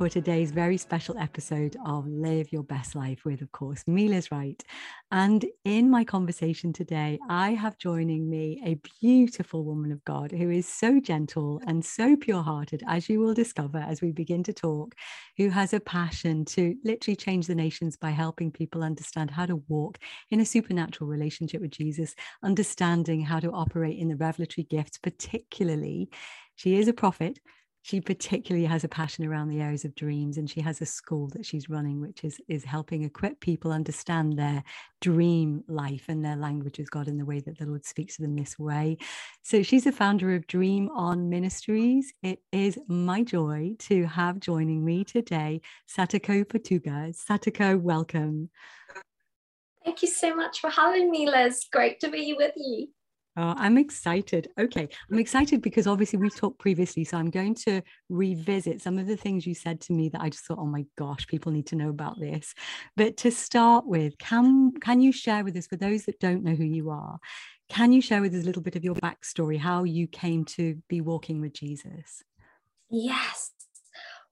for today's very special episode of Live Your Best Life with, of course, me Liz Wright. And in my conversation today, I have joining me a beautiful woman of God who is so gentle and so pure hearted, as you will discover as we begin to talk, who has a passion to literally change the nations by helping people understand how to walk in a supernatural relationship with Jesus, understanding how to operate in the revelatory gifts, particularly. She is a prophet, she particularly has a passion around the areas of dreams and she has a school that she's running which is is helping equip people understand their dream life and their language with god in the way that the lord speaks to them this way. So she's a founder of dream on ministries. It is my joy to have joining me today satoko Fukuda. satoko welcome. Thank you so much for having me liz. Great to be with you Oh, I'm excited. Okay. I'm excited because obviously we talked previously. So I'm going to revisit some of the things you said to me that I just thought, oh my gosh, people need to know about this. But to start with, can can you share with us, for those that don't know who you are, can you share with us a little bit of your backstory, how you came to be walking with Jesus? Yes.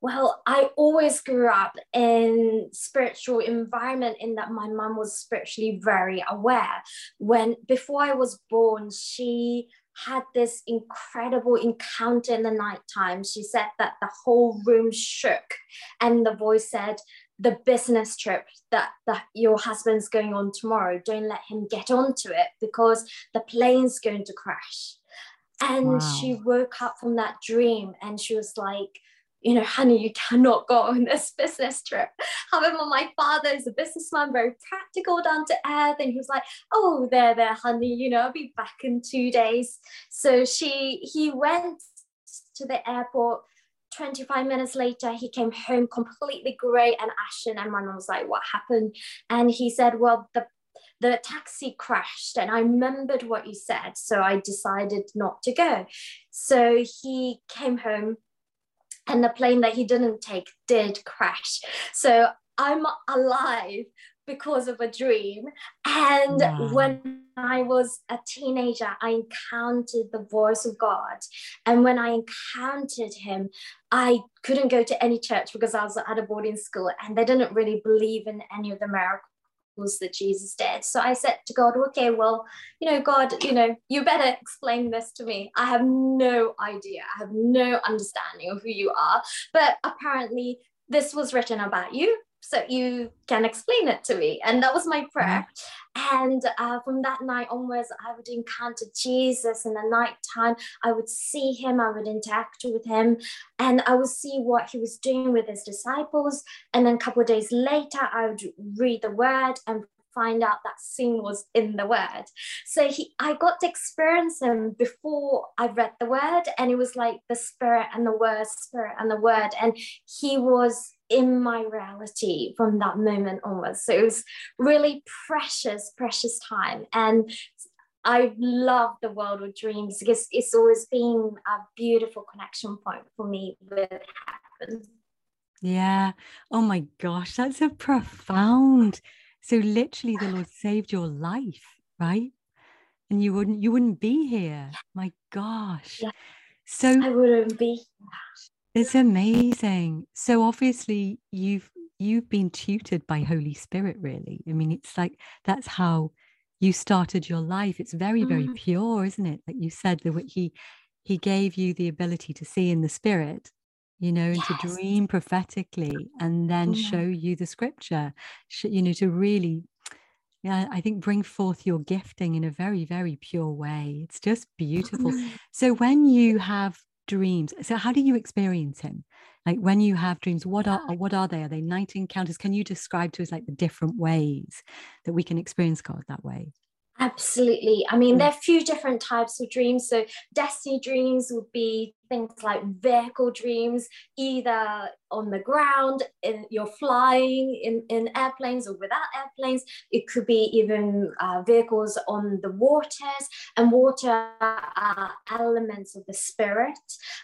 Well, I always grew up in spiritual environment in that my mom was spiritually very aware. When before I was born, she had this incredible encounter in the nighttime. She said that the whole room shook, and the voice said, the business trip that, that your husband's going on tomorrow, don't let him get onto it because the plane's going to crash. And wow. she woke up from that dream and she was like, you know, honey, you cannot go on this business trip. However, my father is a businessman, very practical, down to earth. And he was like, oh, there, there, honey, you know, I'll be back in two days. So she, he went to the airport. 25 minutes later, he came home completely grey and ashen. And my mom was like, what happened? And he said, well, the the taxi crashed and I remembered what you said. So I decided not to go. So he came home and the plane that he didn't take did crash. So I'm alive because of a dream. And wow. when I was a teenager, I encountered the voice of God. And when I encountered him, I couldn't go to any church because I was at a boarding school and they didn't really believe in any of the miracles that Jesus did. So I said to God, okay, well, you know, God, you know, you better explain this to me. I have no idea. I have no understanding of who you are. But apparently, this was written about you. So you can explain it to me. And that was my prayer. And uh, from that night onwards, I would encounter Jesus in the night time. I would see him, I would interact with him, and I would see what he was doing with his disciples. And then a couple of days later, I would read the word and find out that sin was in the word. So he, I got to experience him before I read the word, and it was like the spirit and the word, spirit and the word, and he was in my reality from that moment onwards. So it was really precious, precious time. And I love the world of dreams because it's always been a beautiful connection point for me with heaven. Yeah. Oh my gosh, that's a profound. So literally the Lord saved your life, right? And you wouldn't you wouldn't be here. My gosh. Yeah. So I wouldn't be it's amazing. So obviously you've you've been tutored by Holy Spirit, really. I mean, it's like that's how you started your life. It's very, very mm. pure, isn't it? Like you said, that he he gave you the ability to see in the spirit, you know, and yes. to dream prophetically, and then mm. show you the scripture. You know, to really yeah, I think bring forth your gifting in a very, very pure way. It's just beautiful. Mm. So when you have dreams. So how do you experience him? Like when you have dreams, what are what are they? Are they night encounters? Can you describe to us like the different ways that we can experience God that way? Absolutely. I mean, there are a few different types of dreams. So, destiny dreams would be things like vehicle dreams, either on the ground, in, you're flying in, in airplanes or without airplanes. It could be even uh, vehicles on the waters, and water are elements of the spirit.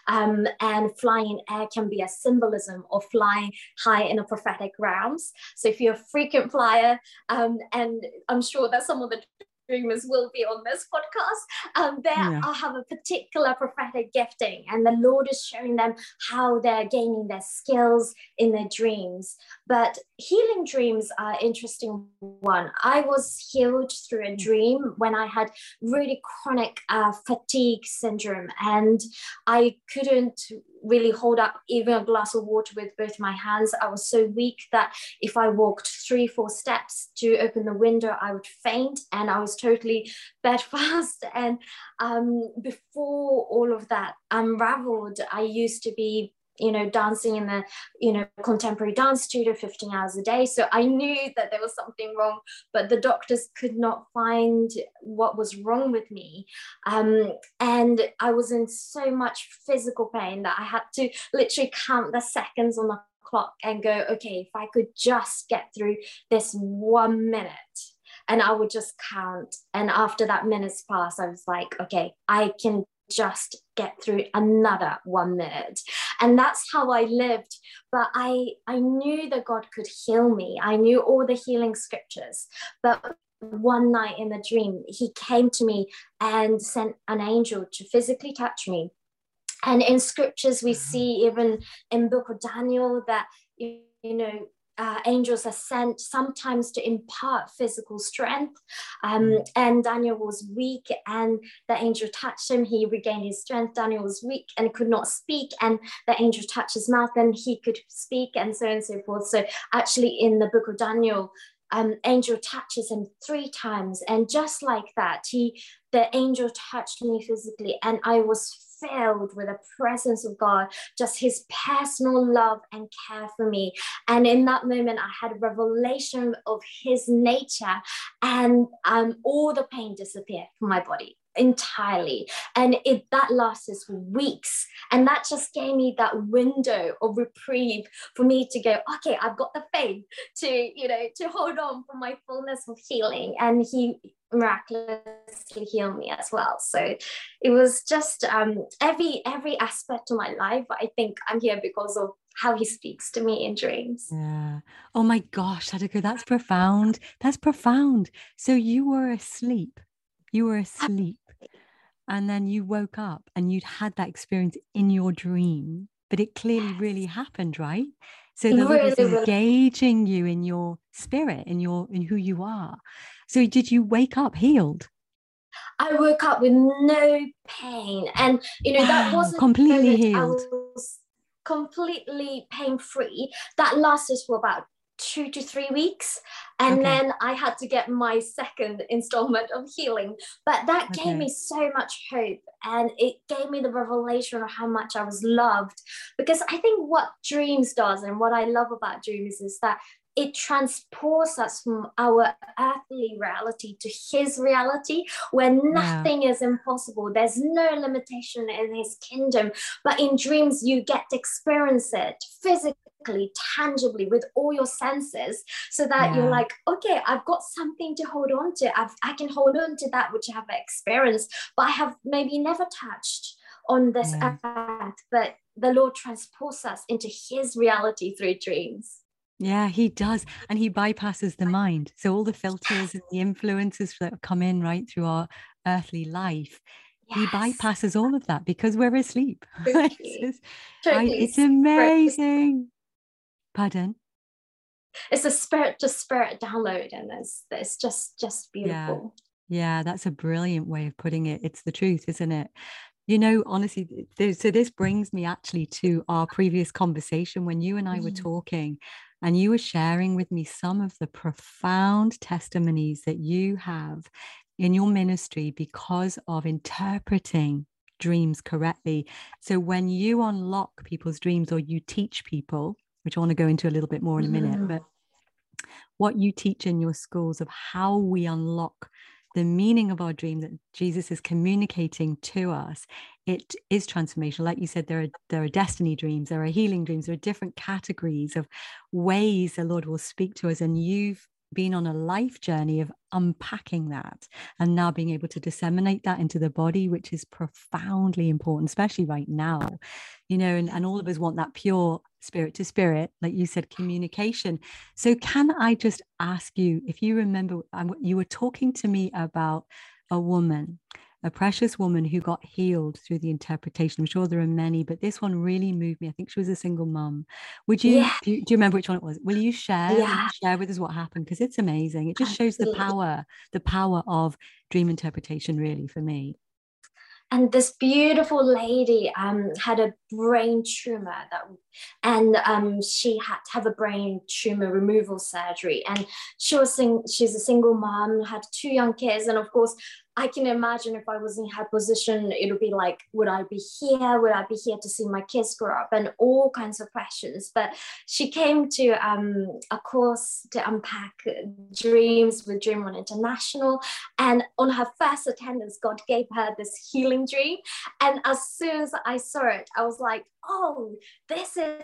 Um, and flying in air can be a symbolism of flying high in a prophetic realms. So, if you're a frequent flyer, um, and I'm sure that some of the dreamers will be on this podcast. Um, they yeah. have a particular prophetic gifting, and the Lord is showing them how they're gaining their skills in their dreams. But healing dreams are interesting one. I was healed through a mm. dream when I had really chronic uh, fatigue syndrome, and I couldn't really hold up even a glass of water with both my hands. I was so weak that if I walked three, four steps to open the window, I would faint and I was totally bedfast. And um, before all of that unraveled, I used to be you know dancing in the you know contemporary dance studio 15 hours a day so i knew that there was something wrong but the doctors could not find what was wrong with me um, and i was in so much physical pain that i had to literally count the seconds on the clock and go okay if i could just get through this one minute and I would just count. And after that minute's pass, I was like, okay, I can just get through another one minute. And that's how i lived. But i i knew that god could heal me. I knew all the healing scriptures. But one night in a dream he came to me and sent an angel to physically touch me. And in scriptures we mm-hmm. see even in book of daniel that you know uh, angels are sent sometimes to impart physical strength. Um, mm. and Daniel was weak, and the angel touched him. He regained his strength. Daniel was weak and could not speak, and the angel touched his mouth, and he could speak, and so on and so forth. So, actually, in the book of Daniel, um, angel touches him three times, and just like that, he the angel touched me physically, and I was filled with the presence of God, just his personal love and care for me. And in that moment, I had a revelation of his nature, and um, all the pain disappeared from my body entirely and it that lasted for weeks and that just gave me that window of reprieve for me to go okay i've got the faith to you know to hold on for my fullness of healing and he miraculously healed me as well. So it was just um, every every aspect of my life. I think I'm here because of how he speaks to me in dreams. Yeah. Oh my gosh, Satoko, that's profound. That's profound. So you were asleep. You were asleep. And then you woke up and you'd had that experience in your dream, but it clearly really happened, right? So the Lord is engaging you in your spirit, in your in who you are. So did you wake up healed? I woke up with no pain, and you know that wasn't completely healed. Completely pain free. That lasted for about two to three weeks and okay. then i had to get my second installment of healing but that okay. gave me so much hope and it gave me the revelation of how much i was loved because i think what dreams does and what i love about dreams is that it transports us from our earthly reality to his reality where nothing yeah. is impossible there's no limitation in his kingdom but in dreams you get to experience it physically tangibly with all your senses so that yeah. you're like okay i've got something to hold on to I've, i can hold on to that which i have experienced but i have maybe never touched on this yeah. earth but the lord transports us into his reality through dreams yeah, he does. And he bypasses the mind. So all the filters and the influences that come in right through our earthly life, yes. he bypasses all of that because we're asleep. it's, totally. it's amazing. Pardon? It's a spirit to spirit download, and it's it's just just beautiful. Yeah. yeah, that's a brilliant way of putting it. It's the truth, isn't it? You know, honestly, so this brings me actually to our previous conversation when you and I were mm. talking, and you were sharing with me some of the profound testimonies that you have in your ministry because of interpreting dreams correctly. So when you unlock people's dreams or you teach people, which I want to go into a little bit more in a minute, mm-hmm. but what you teach in your schools of how we unlock the meaning of our dream that Jesus is communicating to us, it is transformational. Like you said, there are there are destiny dreams, there are healing dreams, there are different categories of ways the Lord will speak to us. And you've been on a life journey of unpacking that and now being able to disseminate that into the body, which is profoundly important, especially right now. You know, and, and all of us want that pure spirit to spirit, like you said, communication. So, can I just ask you if you remember, you were talking to me about a woman a precious woman who got healed through the interpretation. I'm sure there are many, but this one really moved me. I think she was a single mum. Would you, yeah. do, you do, you remember which one it was? Will you share? Yeah. Share with us what happened? Because it's amazing. It just Absolutely. shows the power, the power of dream interpretation, really, for me and this beautiful lady um, had a brain tumor that and um, she had to have a brain tumor removal surgery and she was sing- she's a single mom had two young kids and of course I can imagine if I was in her position, it would be like, would I be here? Would I be here to see my kids grow up? And all kinds of questions. But she came to um, a course to unpack dreams with Dream On International. And on her first attendance, God gave her this healing dream. And as soon as I saw it, I was like, oh, this is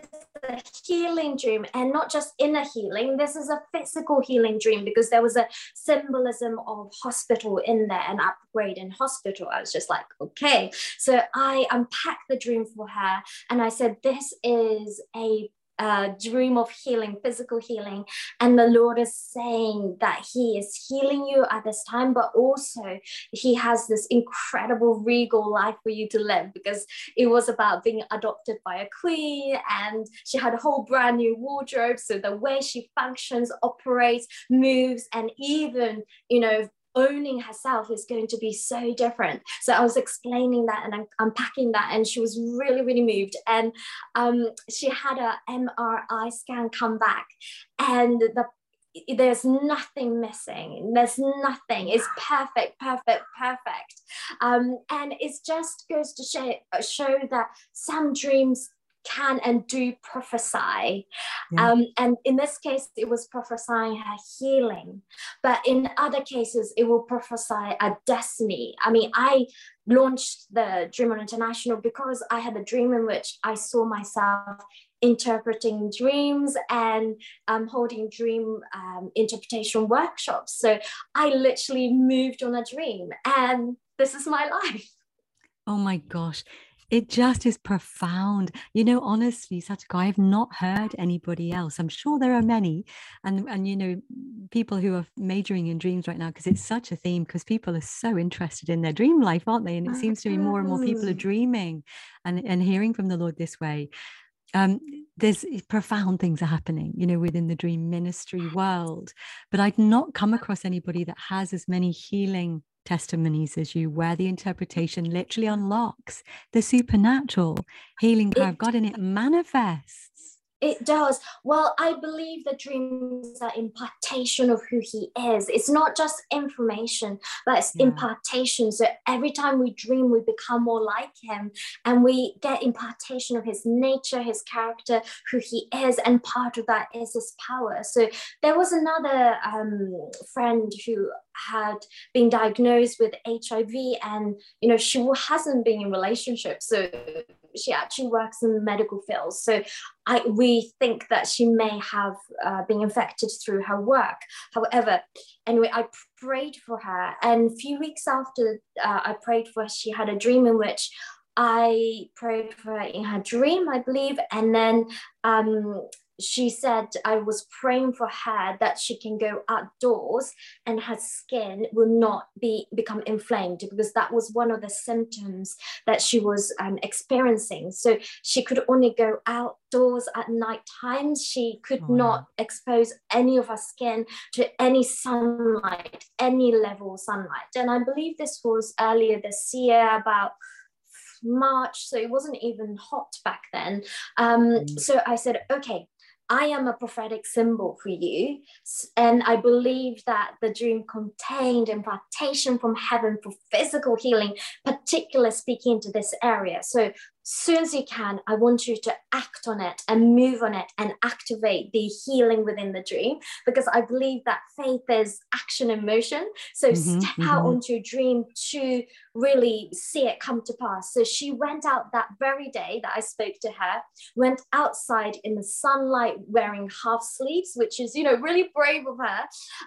a healing dream and not just inner healing. This is a physical healing dream because there was a symbolism of hospital in there, an upgrade in hospital. I was just like, okay. So I unpacked the dream for her and I said, this is a uh, dream of healing, physical healing. And the Lord is saying that He is healing you at this time, but also He has this incredible regal life for you to live because it was about being adopted by a queen and she had a whole brand new wardrobe. So the way she functions, operates, moves, and even, you know, owning herself is going to be so different. So I was explaining that and unpacking that, and she was really, really moved. And um, she had a MRI scan come back, and the there's nothing missing there's nothing it's perfect perfect perfect um, and it just goes to show, show that some dreams can and do prophesy. Yeah. Um, and in this case, it was prophesying her healing. But in other cases, it will prophesy a destiny. I mean, I launched the Dream On International because I had a dream in which I saw myself interpreting dreams and um, holding dream um, interpretation workshops. So I literally moved on a dream, and this is my life. Oh my gosh it just is profound. You know, honestly, Satoko, I have not heard anybody else. I'm sure there are many, and and you know, people who are majoring in dreams right now because it's such a theme. Because people are so interested in their dream life, aren't they? And it seems to be more and more people are dreaming, and and hearing from the Lord this way. Um, there's profound things are happening, you know, within the dream ministry world. But I'd not come across anybody that has as many healing testimonies as you, where the interpretation literally unlocks the supernatural healing power of God and it manifests. It does. Well, I believe the dreams are impartation of who he is. It's not just information, but it's yeah. impartation. So every time we dream, we become more like him and we get impartation of his nature, his character, who he is. And part of that is his power. So there was another um, friend who had been diagnosed with HIV and you know she hasn't been in relationships so she actually works in the medical field. So I we think that she may have uh, been infected through her work. However anyway I prayed for her. And a few weeks after uh, I prayed for her she had a dream in which I prayed for her in her dream, I believe, and then um, she said I was praying for her that she can go outdoors and her skin will not be become inflamed because that was one of the symptoms that she was um, experiencing. So she could only go outdoors at night times. She could oh, not expose any of her skin to any sunlight, any level of sunlight. And I believe this was earlier this year about March, so it wasn't even hot back then. Um, mm. So I said, okay, I am a prophetic symbol for you. And I believe that the dream contained impartation from heaven for physical healing, particularly speaking to this area. So soon as you can, I want you to act on it and move on it and activate the healing within the dream because I believe that faith is action and motion. So mm-hmm, step mm-hmm. out onto your dream to really see it come to pass. So she went out that very day that I spoke to her, went outside in the sunlight wearing half sleeves, which is, you know, really brave of her.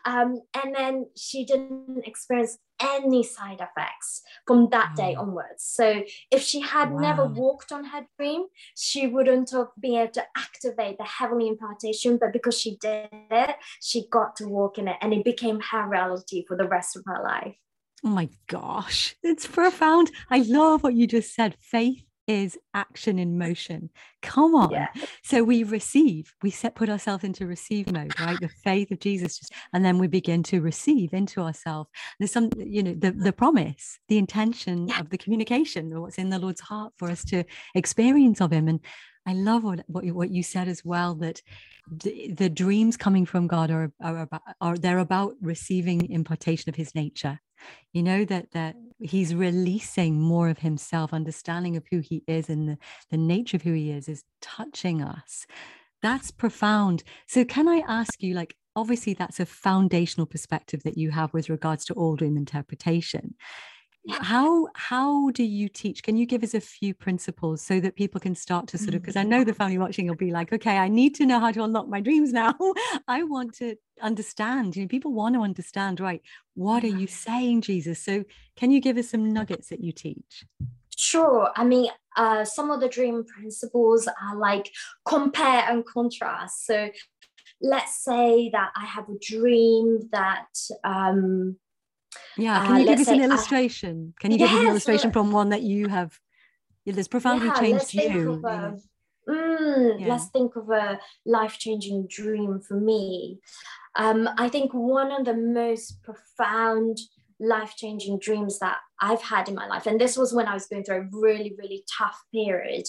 Um, and then she didn't experience any side effects from that wow. day mm. onwards. So if she had wow. never walked on her dream, she wouldn't have been able to activate the heavenly impartation. But because she did it, she got to walk in it and it became her reality for the rest of her life. Oh my gosh, it's profound. I love what you just said. Faith is action in motion. Come on. Yeah. So we receive, we set put ourselves into receive mode, right? The faith of Jesus just and then we begin to receive into ourselves. There's some, you know, the, the promise, the intention yeah. of the communication, or what's in the Lord's heart for us to experience of him. And I love what, what, you, what you said as well that the, the dreams coming from God are, are about are they're about receiving impartation of his nature you know that that he's releasing more of himself understanding of who he is and the, the nature of who he is is touching us. That's profound. So can i ask you like obviously that's a foundational perspective that you have with regards to all dream interpretation how how do you teach can you give us a few principles so that people can start to sort of because i know the mm. family watching will be like okay i need to know how to unlock my dreams now i want to understand you know people want to understand right what are you saying jesus so can you give us some nuggets that you teach Sure. I mean, uh, some of the dream principles are like compare and contrast. So let's say that I have a dream that um, yeah, can uh, you give us an illustration? can you yes, give us an illustration from one that you have that's profoundly yeah, changed you? A, mm, yeah. Let's think of a life changing dream for me. Um, I think one of the most profound life changing dreams that I've had in my life, and this was when I was going through a really, really tough period,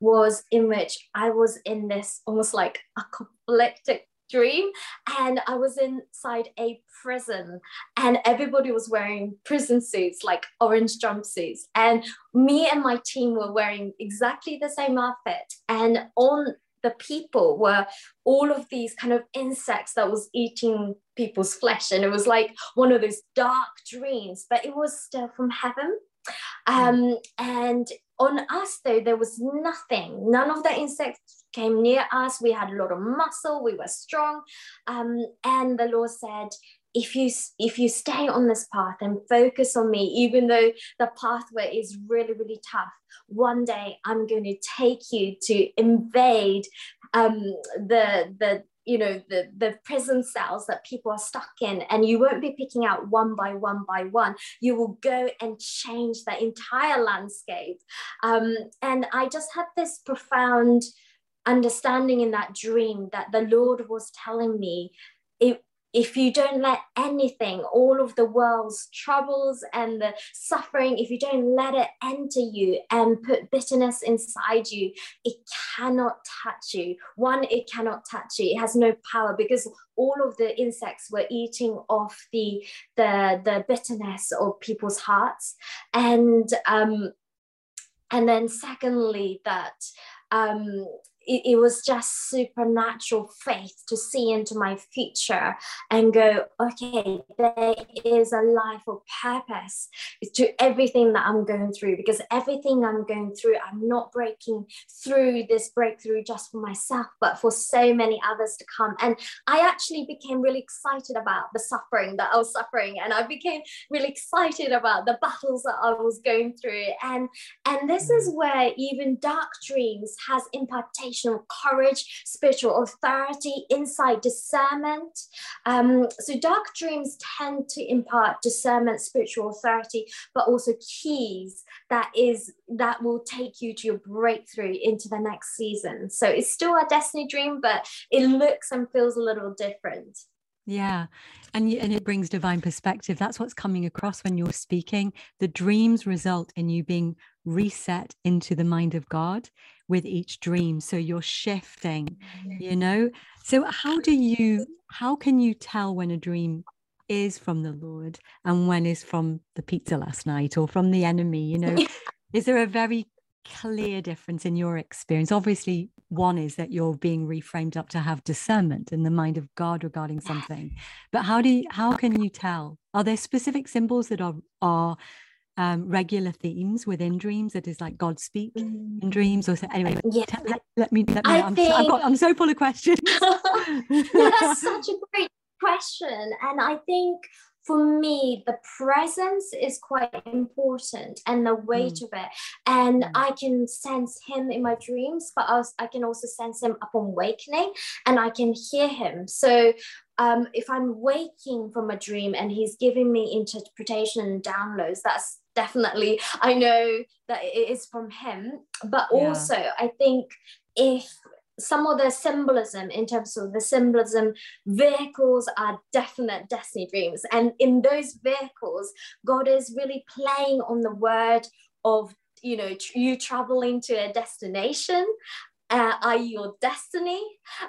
was in which I was in this almost like a conflicted dream and I was inside a prison and everybody was wearing prison suits like orange jumpsuits and me and my team were wearing exactly the same outfit and on the people were all of these kind of insects that was eating people's flesh and it was like one of those dark dreams but it was still from heaven hmm. um, and on us though there was nothing none of the insects came near us. We had a lot of muscle. We were strong. Um, and the Lord said, if you if you stay on this path and focus on me even though the pathway is really really tough one day i'm going to take you to invade um, the the you know the the prison cells that people are stuck in and you won't be picking out one by one by one you will go and change the entire landscape um, and i just had this profound understanding in that dream that the Lord was telling me if, if you don't let anything, all of the world's troubles and the suffering, if you don't let it enter you and put bitterness inside you, it cannot touch you. One, it cannot touch you. It has no power because all of the insects were eating off the the, the bitterness of people's hearts. And um, and then secondly, that um, it, it was just supernatural faith to see into my future and go, okay, there is a life of purpose to everything that I'm going through because everything I'm going through, I'm not breaking through this breakthrough just for myself, but for so many others to come. And I actually became really excited about the suffering that I was suffering, and I became really excited about the battles that I was going through. And and this is mm. where even dark dreams has impartation courage, spiritual authority, insight, discernment. Um, so dark dreams tend to impart discernment, spiritual authority, but also keys that is that will take you to your breakthrough into the next season. So it's still a destiny dream, but it looks and feels a little different. Yeah. And, and it brings divine perspective. That's what's coming across when you're speaking. The dreams result in you being reset into the mind of God with each dream. So you're shifting, you know? So, how do you, how can you tell when a dream is from the Lord and when is from the pizza last night or from the enemy? You know, is there a very clear difference in your experience? Obviously, one is that you're being reframed up to have discernment in the mind of God regarding something. But how do you, how can you tell? Are there specific symbols that are are um, regular themes within dreams that is like God speak in mm. dreams or so anyway yeah. T- let, let, me let me I I'm, think... so, got, I'm so full of questions that's such a great question and I think for me, the presence is quite important and the weight mm. of it. And mm. I can sense him in my dreams, but I, I can also sense him upon awakening and I can hear him. So um, if I'm waking from a dream and he's giving me interpretation and downloads, that's definitely, I know that it is from him. But also, yeah. I think if some of the symbolism in terms of the symbolism vehicles are definite destiny dreams and in those vehicles god is really playing on the word of you know you traveling to a destination uh, are your destiny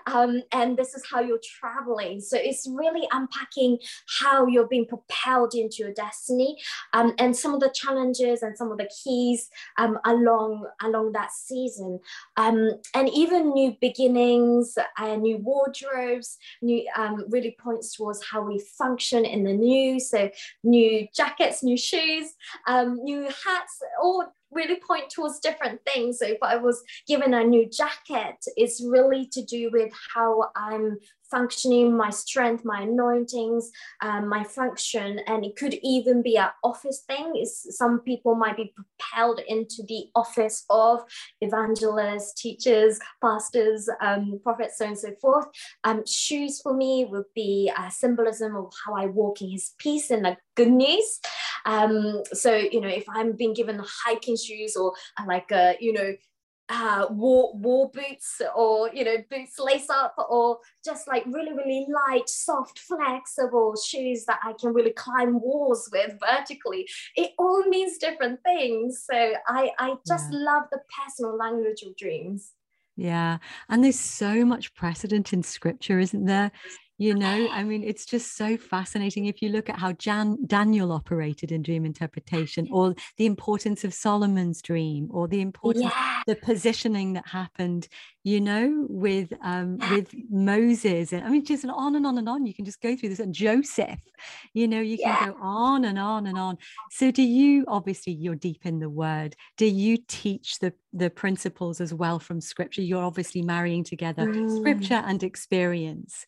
um, and this is how you're traveling. So it's really unpacking how you're being propelled into your destiny um, and some of the challenges and some of the keys um, along along that season. Um, and even new beginnings uh, new wardrobes new um, really points towards how we function in the new. So new jackets new shoes um, new hats all really point towards different things. So if I was given a new jacket, it's really to do with how I'm functioning, my strength, my anointings, um, my function, and it could even be an office thing. Is some people might be propelled into the office of evangelists, teachers, pastors, um, prophets, so and so forth. Um, shoes for me would be a symbolism of how I walk in His peace and the good news. Um, so you know, if I'm being given hiking shoes or like a you know uh, war war boots or you know boots lace up or just like really really light soft flexible shoes that I can really climb walls with vertically. It all means different things. So I I just yeah. love the personal language of dreams. Yeah and there's so much precedent in scripture isn't there you know i mean it's just so fascinating if you look at how Jan, daniel operated in dream interpretation or the importance of solomon's dream or the importance yeah. the positioning that happened you know with um with moses. And i mean just on and on and on. You can just go through this and joseph. You know you can yeah. go on and on and on. So do you obviously you're deep in the word. Do you teach the the principles as well from scripture? You're obviously marrying together mm. scripture and experience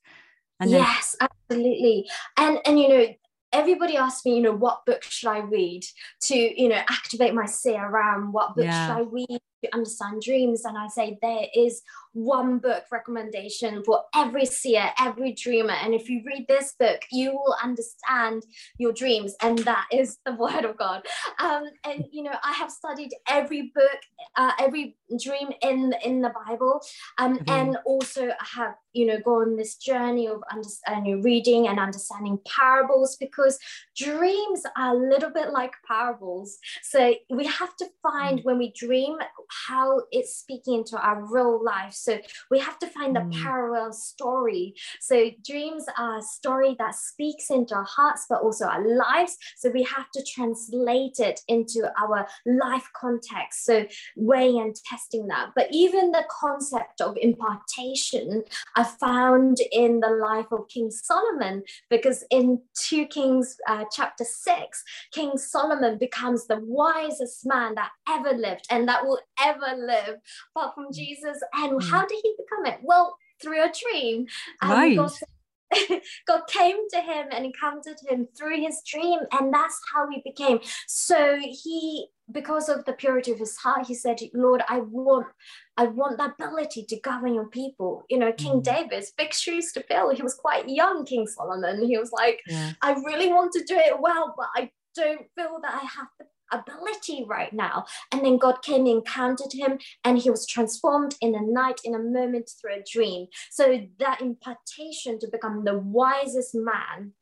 and yes, absolutely. And and you know, everybody asks me, you know, what book should I read to, you know, activate my CRM? What book yeah. should I read understand dreams? And I say there is one book recommendation for every seer, every dreamer. And if you read this book, you will understand your dreams. And that is the word of God. Um, and, you know, I have studied every book, uh, every dream in, in the Bible. Um, mm-hmm. And also I have, you know, gone this journey of understanding, reading and understanding parables because dreams are a little bit like parables. So we have to find mm-hmm. when we dream how it's speaking into our real life so we have to find the mm. parallel story. So dreams are a story that speaks into our hearts, but also our lives. So we have to translate it into our life context. So weighing and testing that. But even the concept of impartation, I found in the life of King Solomon, because in 2 Kings uh, chapter 6, King Solomon becomes the wisest man that ever lived and that will ever live, apart from mm. Jesus. And mm. how did he become it? Well, through a dream. Um, right. God, God came to him and encountered him through his dream, and that's how he became. So he, because of the purity of his heart, he said, "Lord, I want, I want the ability to govern your people." You know, King mm. David's big shoes to fill. He was quite young, King Solomon. He was like, yeah. "I really want to do it well, but I don't feel that I have the ability right now. And then God came and encountered him, and he was transformed in a night, in a moment through a dream. So that impartation to become the wisest man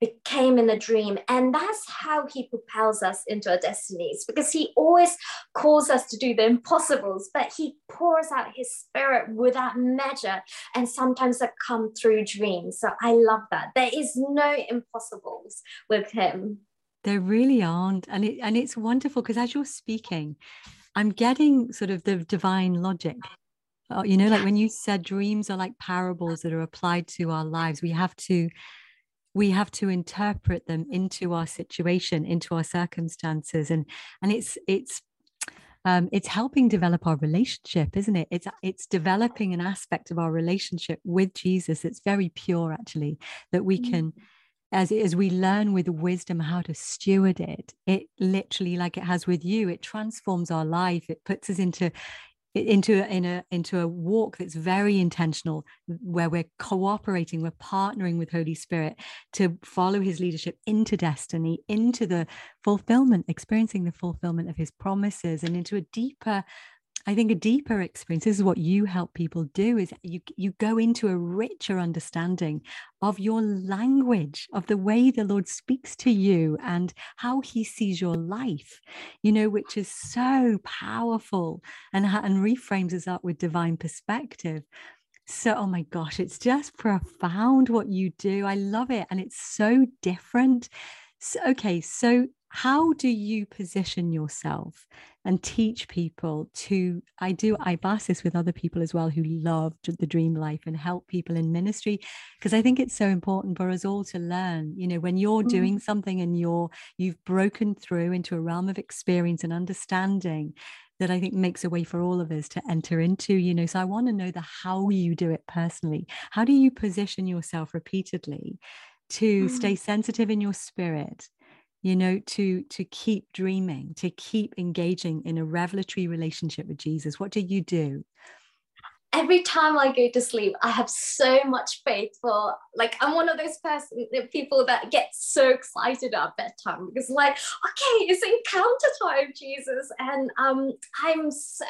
became in a dream. And that's how he propels us into our destinies because he always calls us to do the impossibles, but he pours out his spirit without measure. And sometimes that come through dreams. So I love that. There is no impossibles with him. There really aren't. And it and it's wonderful because as you're speaking, I'm getting sort of the divine logic. Uh, you know, like when you said dreams are like parables that are applied to our lives, we have to we have to interpret them into our situation into our circumstances and and it's it's um, it's helping develop our relationship isn't it it's it's developing an aspect of our relationship with jesus it's very pure actually that we can mm-hmm. As as we learn with wisdom how to steward it it literally like it has with you it transforms our life. It puts us into into in a into a walk that's very intentional where we're cooperating we're partnering with holy spirit to follow his leadership into destiny into the fulfillment experiencing the fulfillment of his promises and into a deeper I think a deeper experience, this is what you help people do, is you, you go into a richer understanding of your language, of the way the Lord speaks to you and how he sees your life, you know, which is so powerful and, and reframes us up with divine perspective. So, oh my gosh, it's just profound what you do. I love it. And it's so different. So, okay, so how do you position yourself and teach people to i do i've this with other people as well who love the dream life and help people in ministry because i think it's so important for us all to learn you know when you're mm-hmm. doing something and you're you've broken through into a realm of experience and understanding that I think makes a way for all of us to enter into, you know. So I want to know the how you do it personally. How do you position yourself repeatedly to mm. stay sensitive in your spirit you know to to keep dreaming to keep engaging in a revelatory relationship with jesus what do you do every time I go to sleep, I have so much faith for like I'm one of those person people that get so excited at bedtime because like, okay, it's encounter time, Jesus. And um I'm so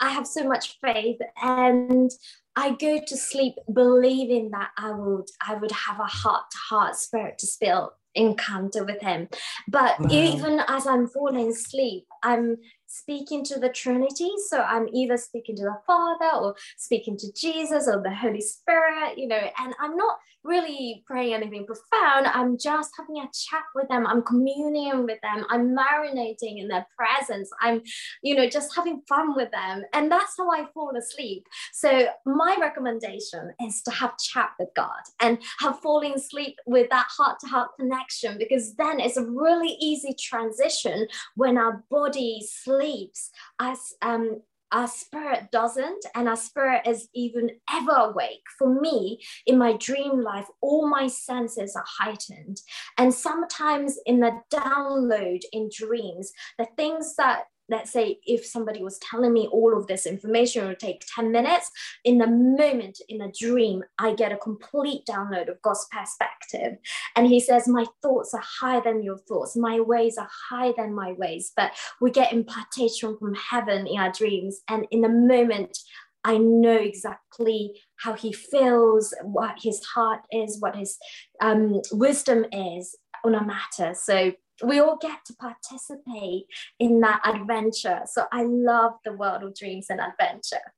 I have so much faith and I go to sleep believing that I would I would have a heart to heart spirit to spill encounter with him. But wow. even as I'm falling asleep, I'm speaking to the Trinity. So I'm either speaking to the Father or speaking to Jesus or the Holy Spirit, you know, and I'm not really praying anything profound. I'm just having a chat with them. I'm communing with them. I'm marinating in their presence. I'm, you know, just having fun with them. And that's how I fall asleep. So my recommendation is to have chat with God and have falling asleep with that heart to heart connection because then it's a really easy transition when our body sleeps as um, our spirit doesn't and our spirit is even ever awake. For me in my dream life all my senses are heightened. And sometimes in the download in dreams the things that let's say if somebody was telling me all of this information it would take 10 minutes. In the moment in a dream i get a complete download of god's perspective. And he says my thoughts are higher than your thoughts. My ways are higher than my ways. But we get impartation from heaven in our dreams. And in the moment I know exactly how he feels, what his heart is, what his um, wisdom is on a matter. So we all get to participate in that adventure. So I love the world of dreams and adventure.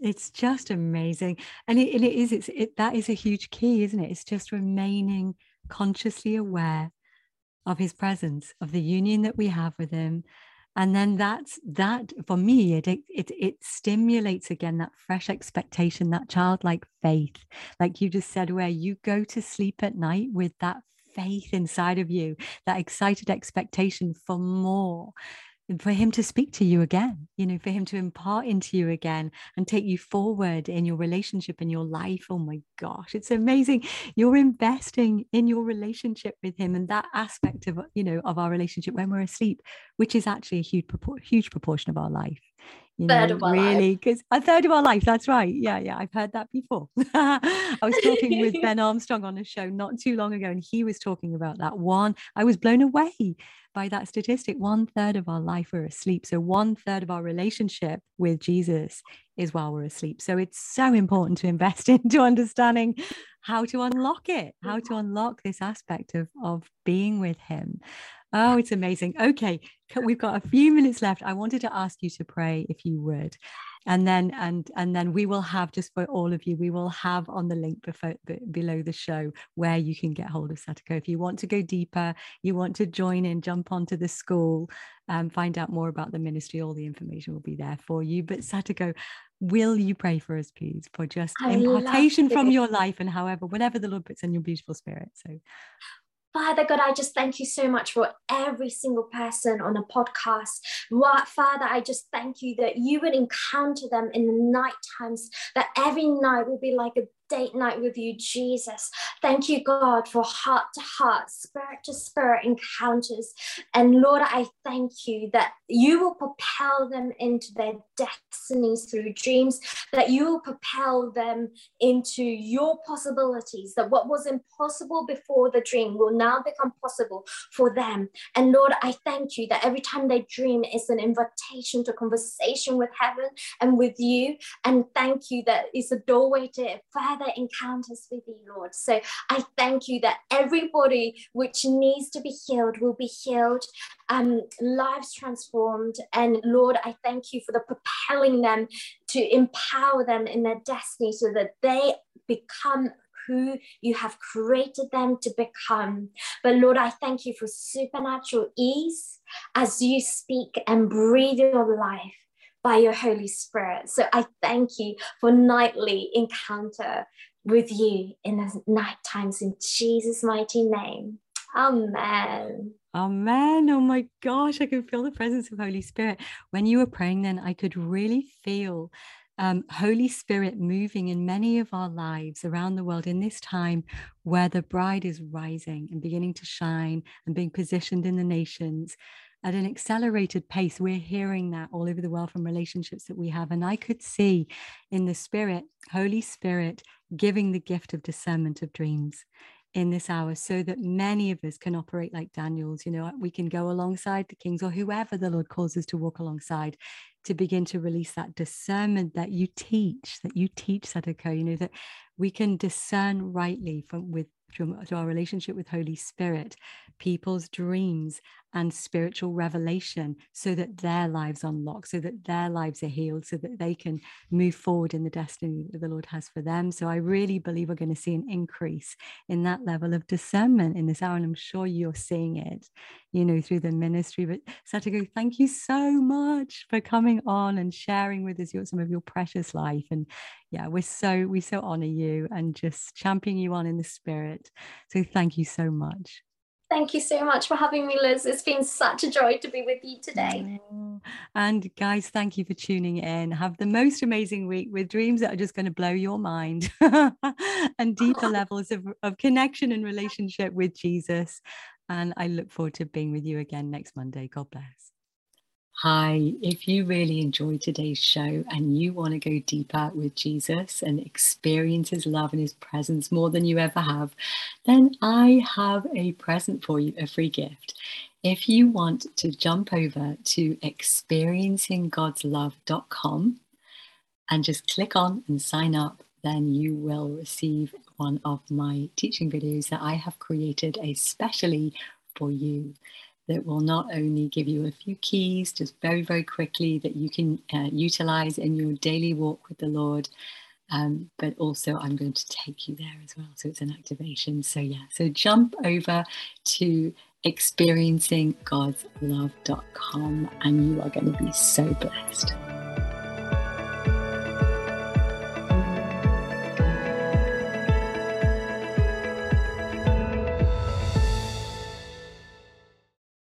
It's just amazing. And it, it is, it's, it, that is a huge key, isn't it? It's just remaining consciously aware of his presence, of the union that we have with him. And then that's that for me, it, it it stimulates again that fresh expectation, that childlike faith, like you just said, where you go to sleep at night with that faith inside of you, that excited expectation for more for him to speak to you again, you know, for him to impart into you again and take you forward in your relationship in your life. Oh my gosh, it's amazing. You're investing in your relationship with him and that aspect of, you know, of our relationship when we're asleep, which is actually a huge, huge proportion of our life you third know, of our life. really because a third of our life that's right yeah yeah i've heard that before. I was talking with ben armstrong on a show not too long ago and he was talking about that one i was blown away by that statistic one third of our life we're asleep so one third of our relationship with jesus is while we're asleep. So it's so important to invest into understanding how to unlock it how to unlock this aspect of of being with him Oh, it's amazing. Okay, we've got a few minutes left. I wanted to ask you to pray if you would. and then and and then we will have just for all of you we will have on the link before, below the show where you can get hold of satoko if you want to go deeper you want to join in jump onto the school um, find out more about the ministry all the information will be there for you but satoko will you pray for us please for just I impartation from your life and however whatever the lord puts in your beautiful spirit so Father God, I just thank you so much for every single person on a podcast. Father, I just thank you that you would encounter them in the night times, that every night will be like a date night with you, Jesus. Thank you, God, for heart to heart, spirit to spirit encounters. And Lord, I thank you that you will propel them into their destinies through dreams, that you will propel them into your possibilities, that what was impossible before the dream will now become possible for them. And Lord, I thank you that every time they dream is an invitation to conversation with heaven and with you. And thank you that it's a doorway to further encounters with you, Lord. So I thank you that everybody which needs to be healed will be healed, um, lives transformed. And Lord, I thank you for the propelling them to empower them in their destiny so that they become who you have created them to become. But Lord, I thank you for supernatural ease as you speak and breathe your life by your Holy Spirit. So I thank you for nightly encounter with you in the night times in Jesus' mighty name. Amen. Amen. Oh my gosh, I can feel the presence of Holy Spirit. When you were praying, then I could really feel um, Holy Spirit moving in many of our lives around the world in this time where the bride is rising and beginning to shine and being positioned in the nations at an accelerated pace. We're hearing that all over the world from relationships that we have. And I could see in the Spirit, Holy Spirit, giving the gift of discernment of dreams in this hour so that many of us can operate like Daniel's. You know, we can go alongside the kings or whoever the Lord calls us to walk alongside to begin to release that discernment that you teach, that you teach Satoko, you know, that we can discern rightly from with through, through our relationship with Holy Spirit, people's dreams and spiritual revelation so that their lives unlock, so that their lives are healed, so that they can move forward in the destiny that the Lord has for them. So I really believe we're going to see an increase in that level of discernment in this hour. And I'm sure you're seeing it, you know, through the ministry. But Satoko, thank you so much for coming on and sharing with us your, some of your precious life. And yeah, we're so, we so honor you and just championing you on in the spirit. So thank you so much. Thank you so much for having me, Liz. It's been such a joy to be with you today. And guys, thank you for tuning in. Have the most amazing week with dreams that are just going to blow your mind and deeper levels of, of connection and relationship with Jesus. And I look forward to being with you again next Monday. God bless. Hi, if you really enjoyed today's show and you want to go deeper with Jesus and experience his love and his presence more than you ever have, then I have a present for you, a free gift. If you want to jump over to experiencinggodslove.com and just click on and sign up, then you will receive one of my teaching videos that I have created especially for you that will not only give you a few keys just very, very quickly that you can uh, utilize in your daily walk with the Lord. Um, but also, I'm going to take you there as well. So it's an activation. So, yeah, so jump over to experiencinggodslove.com and you are going to be so blessed.